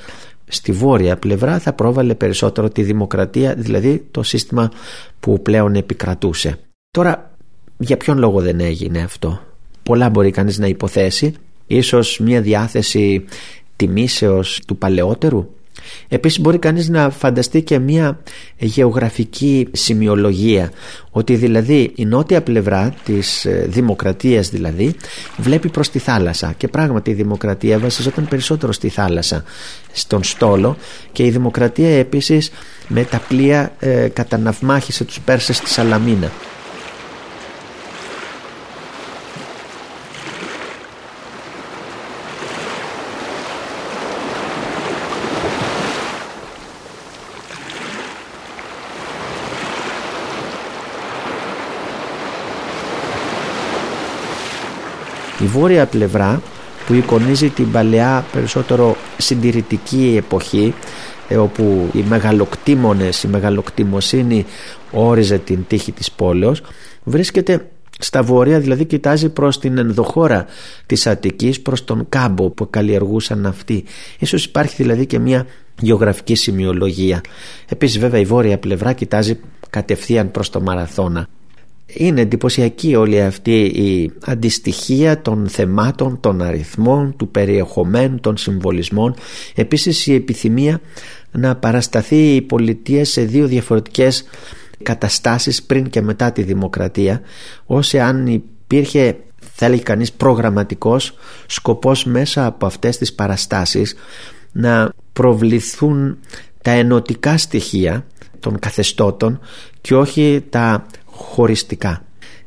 στη βόρεια πλευρά θα πρόβαλε περισσότερο τη δημοκρατία δηλαδή το σύστημα που πλέον επικρατούσε. Τώρα για ποιον λόγο δεν έγινε αυτό; Πολλά μπορεί κανείς να υποθέσει ίσως μια διάθεση τιμήσεως του παλαιότερου; Επίσης μπορεί κανείς να φανταστεί και μια γεωγραφική σημειολογία ότι δηλαδή η νότια πλευρά της ε, δημοκρατίας δηλαδή βλέπει προς τη θάλασσα. Και πράγματι η δημοκρατία βασιζόταν περισσότερο στη θάλασσα στον στόλο. Και η δημοκρατία επίσης με τα πλοία ε, καταναυμάχησε τους Πέρσες στη Σαλαμίνα βόρεια πλευρά που εικονίζει την παλαιά περισσότερο συντηρητική εποχή ε, όπου οι μεγαλοκτήμονες, η μεγαλοκτημοσύνη όριζε την τύχη της πόλεως βρίσκεται στα βόρεια δηλαδή κοιτάζει προς την ενδοχώρα της Αττικής προς τον κάμπο που καλλιεργούσαν αυτοί. Ίσως υπάρχει δηλαδή και μια γεωγραφική σημειολογία. Επίσης βέβαια η βόρεια πλευρά κοιτάζει κατευθείαν προς το Μαραθώνα είναι εντυπωσιακή όλη αυτή η αντιστοιχία των θεμάτων, των αριθμών, του περιεχομένου, των συμβολισμών. Επίσης η επιθυμία να παρασταθεί η πολιτεία σε δύο διαφορετικές καταστάσεις πριν και μετά τη δημοκρατία όσο αν υπήρχε θα έλεγε κανείς προγραμματικός σκοπός μέσα από αυτές τις παραστάσεις να προβληθούν τα ενωτικά στοιχεία των καθεστώτων και όχι τα χωριστικά.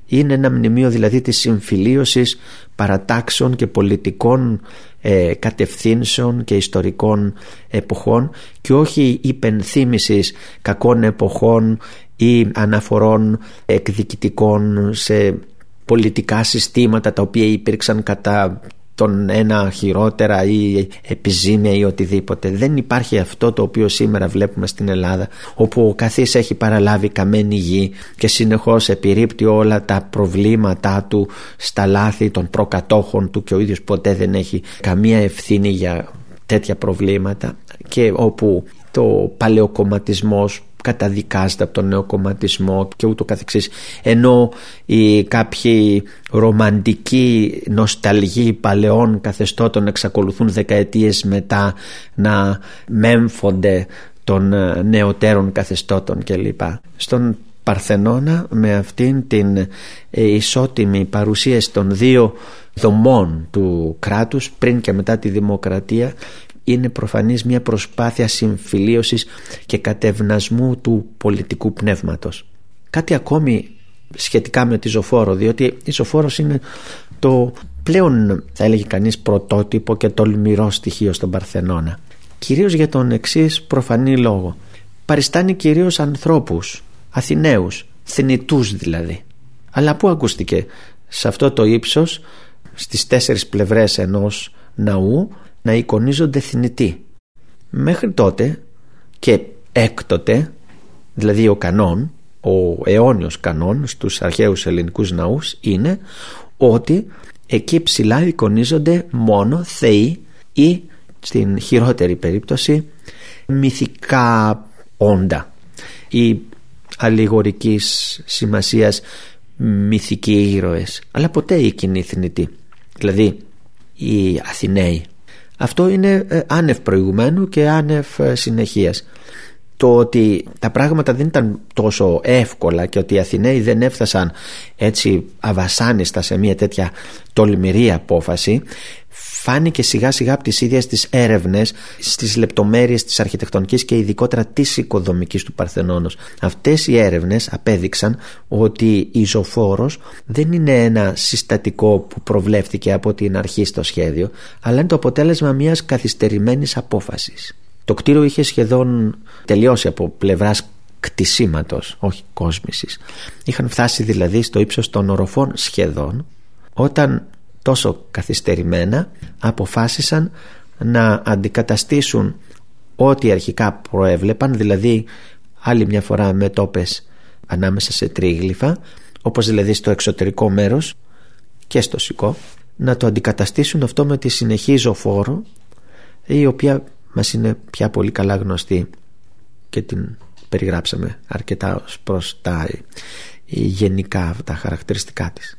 Είναι ένα μνημείο δηλαδή της συμφιλίωσης παρατάξεων και πολιτικών ε, κατευθύνσεων και ιστορικών εποχών και όχι υπενθύμησης κακών εποχών ή αναφορών εκδικητικών σε πολιτικά συστήματα τα οποία υπήρξαν κατά τον ένα χειρότερα ή επιζήμια ή οτιδήποτε. Δεν υπάρχει αυτό το οποίο σήμερα βλέπουμε στην Ελλάδα όπου ο καθής έχει παραλάβει καμένη γη και συνεχώς επιρρύπτει όλα τα προβλήματά του στα λάθη των προκατόχων του και ο ίδιος ποτέ δεν έχει καμία ευθύνη για τέτοια προβλήματα και όπου το παλαιοκομματισμός καταδικάζεται από τον νεοκομματισμό και ούτω καθεξής ενώ οι κάποιοι ρομαντικοί νοσταλγοί παλαιών καθεστώτων εξακολουθούν δεκαετίες μετά να μέμφονται των ε, νεωτέρων καθεστώτων κλπ. Στον Παρθενώνα με αυτήν την ε, ισότιμη παρουσίαση των δύο δομών του κράτους πριν και μετά τη δημοκρατία είναι προφανής μια προσπάθεια συμφιλίωσης και κατευνασμού του πολιτικού πνεύματος. Κάτι ακόμη σχετικά με τη Ζωφόρο διότι η Ζωφόρος είναι το πλέον θα έλεγε κανείς πρωτότυπο και τολμηρό στοιχείο στον Παρθενώνα. Κυρίως για τον εξής προφανή λόγο. Παριστάνει κυρίως ανθρώπους Αθηναίους, θνητούς δηλαδή. Αλλά πού ακούστηκε; Σε αυτό το ύψος στις τέσσερις πλευρές ενός ναού να εικονίζονται θνητοί. Μέχρι τότε και έκτοτε, δηλαδή ο κανόν, ο αιώνιος κανόν στους αρχαίους ελληνικούς ναούς είναι ότι εκεί ψηλά εικονίζονται μόνο θεοί ή στην χειρότερη περίπτωση μυθικά όντα. Οι αλληγορικής σημασίας μυθικοί ήρωες αλλά ποτέ οι κοινοί θνητοί δηλαδή οι Αθηναίοι αυτό είναι ε, άνευ προηγουμένου και άνευ ε, συνεχείας. Το ότι τα πράγματα δεν ήταν τόσο εύκολα και ότι οι Αθηναίοι δεν έφτασαν έτσι αβασάνιστα σε μια τέτοια τολμηρή απόφαση φάνηκε σιγά σιγά από τις ίδιες τις έρευνες στις λεπτομέρειες της αρχιτεκτονικής και ειδικότερα της οικοδομικής του Παρθενώνος. Αυτές οι έρευνες απέδειξαν ότι η ζωφόρος δεν είναι ένα συστατικό που προβλέφθηκε από την αρχή στο σχέδιο αλλά είναι το αποτέλεσμα μιας καθυστερημένης απόφασης. Το κτίριο είχε σχεδόν τελειώσει από πλευράς κτισήματος, όχι κόσμησης. Είχαν φτάσει δηλαδή στο ύψος των οροφών σχεδόν όταν τόσο καθυστερημένα αποφάσισαν να αντικαταστήσουν ό,τι αρχικά προέβλεπαν δηλαδή άλλη μια φορά με τόπες ανάμεσα σε τρίγλυφα όπως δηλαδή στο εξωτερικό μέρος και στο σηκώ να το αντικαταστήσουν αυτό με τη συνεχή ζωφόρο η οποία μας είναι πια πολύ καλά γνωστή και την περιγράψαμε αρκετά ως προς τα γενικά τα χαρακτηριστικά της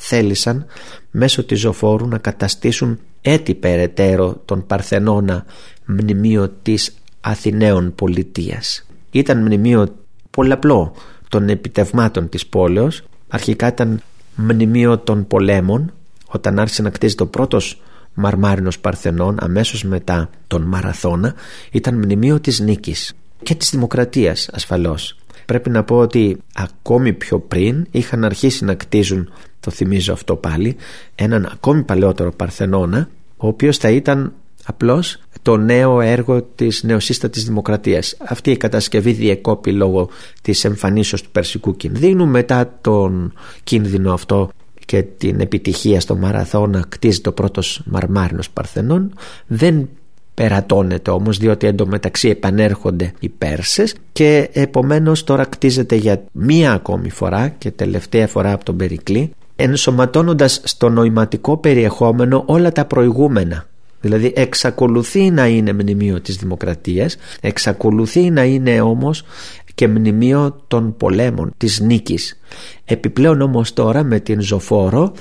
θέλησαν μέσω της ζωφόρου να καταστήσουν έτσι περαιτέρω τον Παρθενώνα μνημείο της Αθηναίων πολιτείας. Ήταν μνημείο πολλαπλό των επιτευμάτων της πόλεως. Αρχικά ήταν μνημείο των πολέμων όταν άρχισε να κτίζεται ο πρώτος μαρμάρινος Παρθενών αμέσως μετά τον Μαραθώνα ήταν μνημείο της νίκης και της δημοκρατίας ασφαλώς. Πρέπει να πω ότι ακόμη πιο πριν είχαν αρχίσει να κτίζουν το θυμίζω αυτό πάλι έναν ακόμη παλαιότερο Παρθενώνα ο οποίος θα ήταν απλώς το νέο έργο της νεοσύστατης δημοκρατίας. Αυτή η κατασκευή διεκόπη λόγω της εμφανίσεως του περσικού κινδύνου μετά τον κίνδυνο αυτό και την επιτυχία στο μαραθώνα κτίζει το πρώτος μαρμάρινος Παρθενών. Δεν περατώνεται όμως διότι εντωμεταξύ επανέρχονται οι Πέρσες και επομένως τώρα κτίζεται για μία ακόμη φορά και τελευταία φορά από τον Περικλή ενσωματώνοντας στο νοηματικό περιεχόμενο όλα τα προηγούμενα. Δηλαδή εξακολουθεί να είναι μνημείο της δημοκρατίας εξακολουθεί να είναι όμως και μνημείο των πολέμων της νίκης. Επιπλέον όμως τώρα με την Ζωφόρο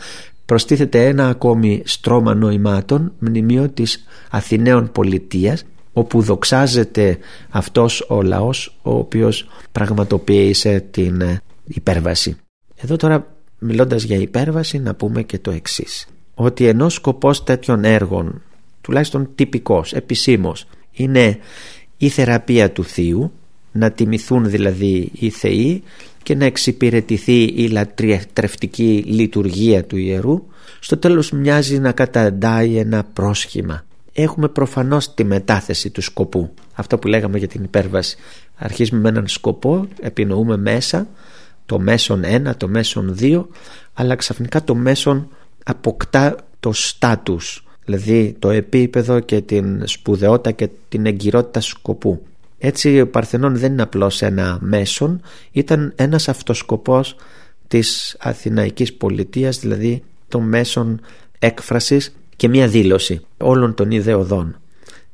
προστίθεται ένα ακόμη στρώμα νοημάτων μνημείο της Αθηναίων πολιτείας όπου δοξάζεται αυτός ο λαός ο οποίος πραγματοποίησε την υπέρβαση. Εδώ τώρα μιλώντας για υπέρβαση να πούμε και το εξής. Ότι ενώ σκοπός τέτοιων έργων τουλάχιστον τυπικός, επισήμος είναι η θεραπεία του Θείου να τιμηθούν δηλαδή οι Θεοί και να εξυπηρετηθεί η λατρευτική λειτουργία του ιερού στο τέλος μοιάζει να καταντάει ένα πρόσχημα. Έχουμε προφανώς τη μετάθεση του σκοπού. Αυτό που λέγαμε για την υπέρβαση. Αρχίζουμε με έναν σκοπό επινοούμε μέσα το μέσον 1, το μέσον 2 αλλά ξαφνικά το μέσον αποκτά το στάτους δηλαδή το επίπεδο και την σπουδαιότητα και την εγκυρότητα σκοπού. Έτσι ο Παρθενών δεν είναι απλώς ένα μέσον ήταν ένας αυτοσκοπός της Αθηναϊκής πολιτείας δηλαδή το μέσον έκφρασης και μια δήλωση όλων των ιδεωδών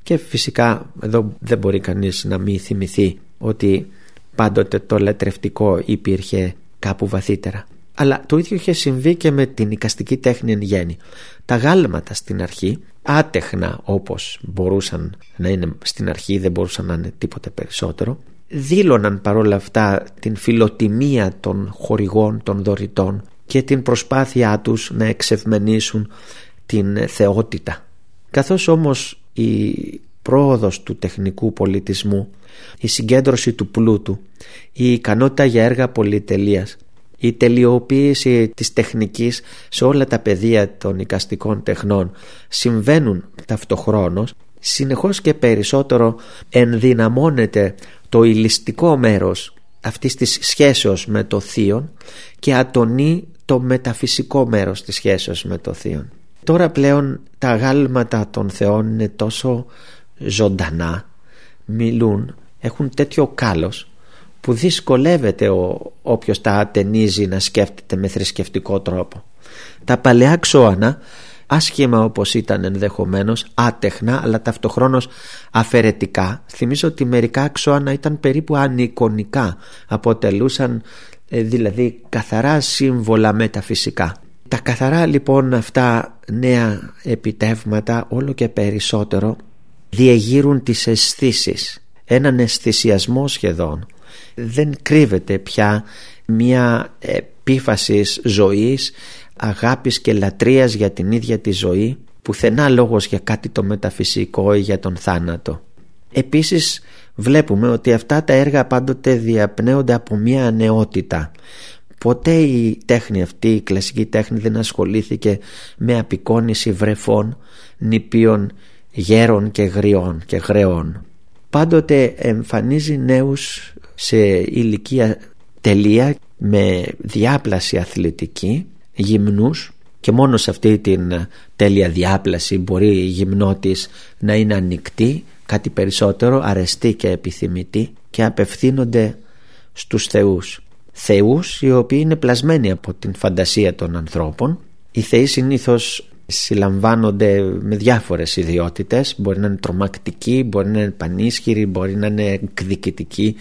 και φυσικά εδώ δεν μπορεί κανείς να μην θυμηθεί ότι πάντοτε το λατρευτικό υπήρχε κάπου βαθύτερα. Αλλά το ίδιο είχε συμβεί και με την οικαστική τέχνη εν γέννη. Τα γάλματα στην αρχή, άτεχνα όπως μπορούσαν να είναι στην αρχή, δεν μπορούσαν να είναι τίποτε περισσότερο, δήλωναν παρόλα αυτά την φιλοτιμία των χορηγών, των δωρητών και την προσπάθειά τους να εξευμενήσουν την θεότητα. Καθώς όμως η πρόοδος του τεχνικού πολιτισμού, η συγκέντρωση του πλούτου, η ικανότητα για έργα πολυτελείας, η τελειοποίηση της τεχνικής σε όλα τα πεδία των οικαστικών τεχνών συμβαίνουν ταυτοχρόνως, συνεχώς και περισσότερο ενδυναμώνεται το ηλιστικό μέρος αυτής της σχέσεως με το θείο και ατονεί το μεταφυσικό μέρος της σχέσεως με το θείο. Τώρα πλέον τα γάλματα των θεών είναι τόσο ζωντανά μιλούν, έχουν τέτοιο κάλος που δυσκολεύεται ο όποιος τα ατενίζει να σκέφτεται με θρησκευτικό τρόπο. Τα παλαιά ξώανα άσχημα όπως ήταν ενδεχομένως, άτεχνα αλλά ταυτοχρόνως αφαιρετικά. Θυμίζω ότι μερικά αξώνα ήταν περίπου ανικονικά, αποτελούσαν ε, δηλαδή καθαρά σύμβολα μεταφυσικά. Τα καθαρά λοιπόν αυτά νέα επιτεύγματα όλο και περισσότερο διεγείρουν τις αισθήσεις, έναν αισθησιασμό σχεδόν. Δεν κρύβεται πια μια επίφαση ζωής, αγάπης και λατρείας για την ίδια τη ζωή, πουθενά λόγος για κάτι το μεταφυσικό ή για τον θάνατο. Επίσης βλέπουμε ότι αυτά τα έργα πάντοτε διαπνέονται από μια νεότητα. Ποτέ η τέχνη αυτή, η κλασική τέχνη δεν ασχολήθηκε με απεικόνηση βρεφών, νηπίων, γέρων και γριών και γρεών. Πάντοτε εμφανίζει νέους σε ηλικία τελεία με διάπλαση αθλητική, γυμνούς και μόνο σε αυτή την τέλεια διάπλαση μπορεί η γυμνότης να είναι ανοιχτή, κάτι περισσότερο αρεστή και επιθυμητή και απευθύνονται στους θεούς. Θεούς οι οποίοι είναι πλασμένοι από την φαντασία των ανθρώπων. Οι θεοί συνήθως συλλαμβάνονται με διάφορες ιδιότητες. Μπορεί να είναι τρομακτικοί, μπορεί να είναι πανίσχυροι, μπορεί να είναι εκδικητικοί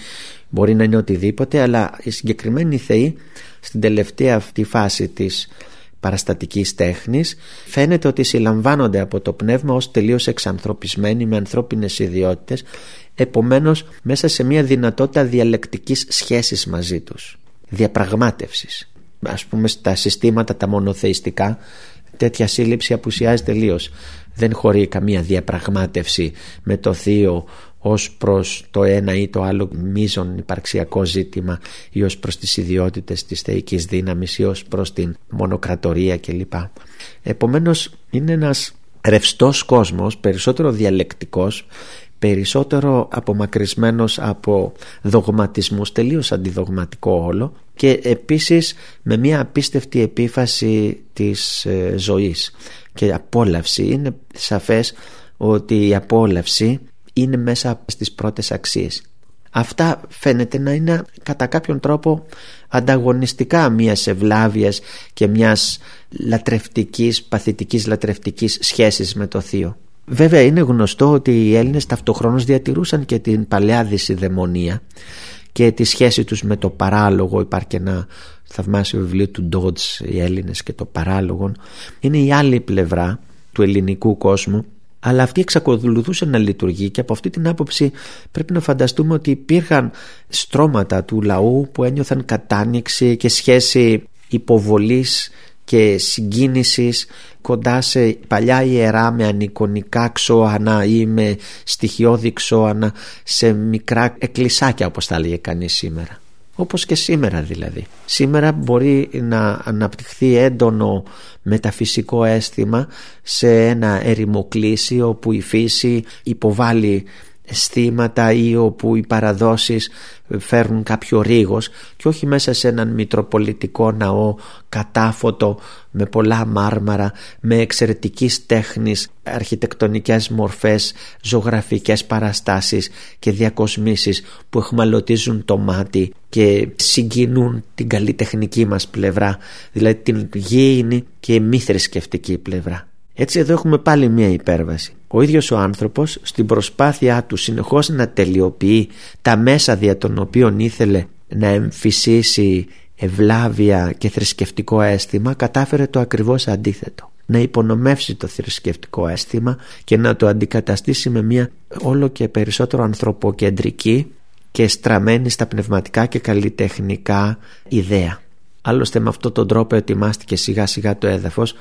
μπορεί να είναι οτιδήποτε αλλά οι συγκεκριμένοι θεοί στην τελευταία αυτή φάση της παραστατικής τέχνης φαίνεται ότι συλλαμβάνονται από το πνεύμα ως τελείως εξανθρωπισμένοι με ανθρώπινες ιδιότητες επομένως μέσα σε μια δυνατότητα διαλεκτικής σχέσης μαζί τους διαπραγμάτευσης. Ας πούμε στα συστήματα τα μονοθεϊστικά τέτοια σύλληψη απουσιάζει τελείως. Δεν χωρεί καμία διαπραγμάτευση με το θείο ως προς το ένα ή το άλλο μείζον υπαρξιακό ζήτημα ή ως προς τις ιδιότητες της θεϊκής δύναμης ή ως προς την μονοκρατορία κλπ. Επομένως είναι ένας ρευστός κόσμος, περισσότερο διαλεκτικός, περισσότερο απομακρυσμένος από δογματισμούς, τελείως αντιδογματικό όλο και επίσης με μια απίστευτη επίφαση της ε, ζωής και απόλαυση. Είναι σαφές ότι η απόλαυση είναι μέσα στις πρώτες αξίες. Αυτά φαίνεται να είναι κατά κάποιον τρόπο ανταγωνιστικά μιας ευλάβειας και μιας λατρευτικής, παθητικής λατρευτικής σχέσης με το θείο. Βέβαια είναι γνωστό ότι οι Έλληνες ταυτοχρόνως διατηρούσαν και την παλαιά δυσιδαιμονία και τη σχέση τους με το παράλογο. Υπάρχει και ένα θαυμάσιο βιβλίο του Ντότς οι Έλληνες και το παράλογο είναι η άλλη πλευρά του ελληνικού κόσμου αλλά αυτή εξακολουθούσε να λειτουργεί και από αυτή την άποψη πρέπει να φανταστούμε ότι υπήρχαν στρώματα του λαού που ένιωθαν κατάνοιξη και σχέση υποβολής και συγκίνησης κοντά σε παλιά ιερά με ανικονικά ξώανα ή με στοιχειώδη ξώανα σε μικρά εκκλησάκια όπως θα έλεγε κανείς σήμερα όπως και σήμερα δηλαδή. Σήμερα μπορεί να αναπτυχθεί έντονο μεταφυσικό αίσθημα σε ένα ερημοκλήσι όπου η φύση υποβάλλει αισθήματα ή όπου οι παραδόσεις φέρνουν κάποιο ρίγος και όχι μέσα σε έναν μητροπολιτικό ναό κατάφωτο με πολλά μάρμαρα με εξαιρετικής τέχνης αρχιτεκτονικές μορφές ζωγραφικές παραστάσεις και διακοσμήσεις που εχμαλωτίζουν το μάτι και συγκινούν την καλλιτεχνική μας πλευρά δηλαδή την γήινη και μη θρησκευτική πλευρά έτσι εδώ έχουμε πάλι μία υπέρβαση. Ο ίδιος ο άνθρωπος στην προσπάθειά του συνεχώς να τελειοποιεί τα μέσα δια των οποίων ήθελε να εμφυσίσει ευλάβεια και θρησκευτικό αίσθημα κατάφερε το ακριβώς αντίθετο. Να υπονομεύσει το θρησκευτικό αίσθημα και να το αντικαταστήσει με μια όλο και περισσότερο ανθρωποκεντρική και στραμμένη στα πνευματικά και καλλιτεχνικά ιδέα. Άλλωστε με αυτόν τον τρόπο ετοιμάστηκε σιγά σιγά το έδαφος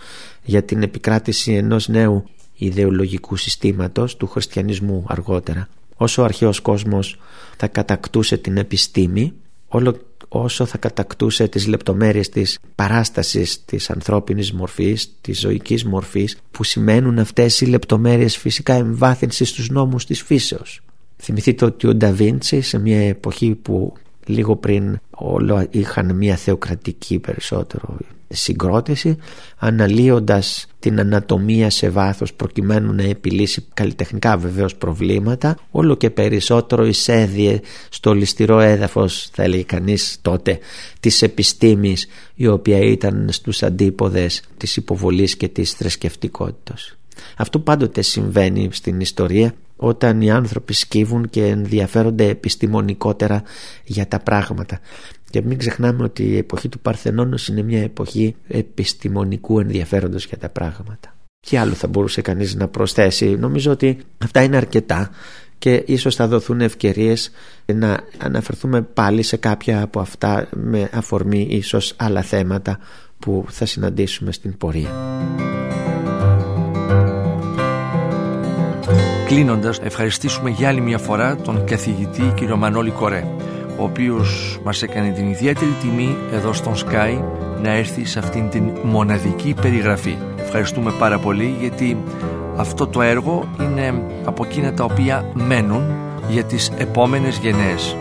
για την επικράτηση ενός νέου ιδεολογικού συστήματος του χριστιανισμού αργότερα. Όσο ο αρχαίος κόσμος θα κατακτούσε την επιστήμη, όλο όσο θα κατακτούσε τις λεπτομέρειες της παράστασης της ανθρώπινης μορφής, της ζωικής μορφής, που σημαίνουν αυτές οι λεπτομέρειες φυσικά εμβάθυνσης στους νόμους της φύσεως. Θυμηθείτε ότι ο Νταβίντσι σε μια εποχή που λίγο πριν όλο είχαν μια θεοκρατική περισσότερο συγκρότηση αναλύοντας την ανατομία σε βάθος προκειμένου να επιλύσει καλλιτεχνικά βεβαίως προβλήματα όλο και περισσότερο εισέδιε στο ληστηρό έδαφος θα έλεγε κανείς τότε της επιστήμης η οποία ήταν στους αντίποδες της υποβολής και της θρησκευτικότητας. Αυτό πάντοτε συμβαίνει στην ιστορία όταν οι άνθρωποι σκύβουν και ενδιαφέρονται επιστημονικότερα για τα πράγματα. Και μην ξεχνάμε ότι η εποχή του Παρθενώνος είναι μια εποχή επιστημονικού ενδιαφέροντος για τα πράγματα. Τι άλλο θα μπορούσε κανείς να προσθέσει. Νομίζω ότι αυτά είναι αρκετά και ίσως θα δοθούν ευκαιρίες να αναφερθούμε πάλι σε κάποια από αυτά με αφορμή ίσως άλλα θέματα που θα συναντήσουμε στην πορεία. Κλείνοντας, ευχαριστήσουμε για άλλη μια φορά τον καθηγητή κ. Μανώλη Κορέ, ο οποίος μας έκανε την ιδιαίτερη τιμή εδώ στον Sky να έρθει σε αυτήν την μοναδική περιγραφή. Ευχαριστούμε πάρα πολύ γιατί αυτό το έργο είναι από εκείνα τα οποία μένουν για τις επόμενες γενναίες.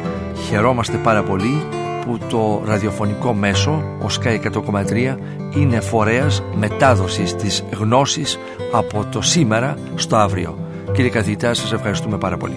Χαιρόμαστε πάρα πολύ που το ραδιοφωνικό μέσο, ο Sky 100,3, είναι φορέας μετάδοσης της γνώσης από το σήμερα στο αύριο. Κύριε καθηγητά, σας ευχαριστούμε πάρα πολύ.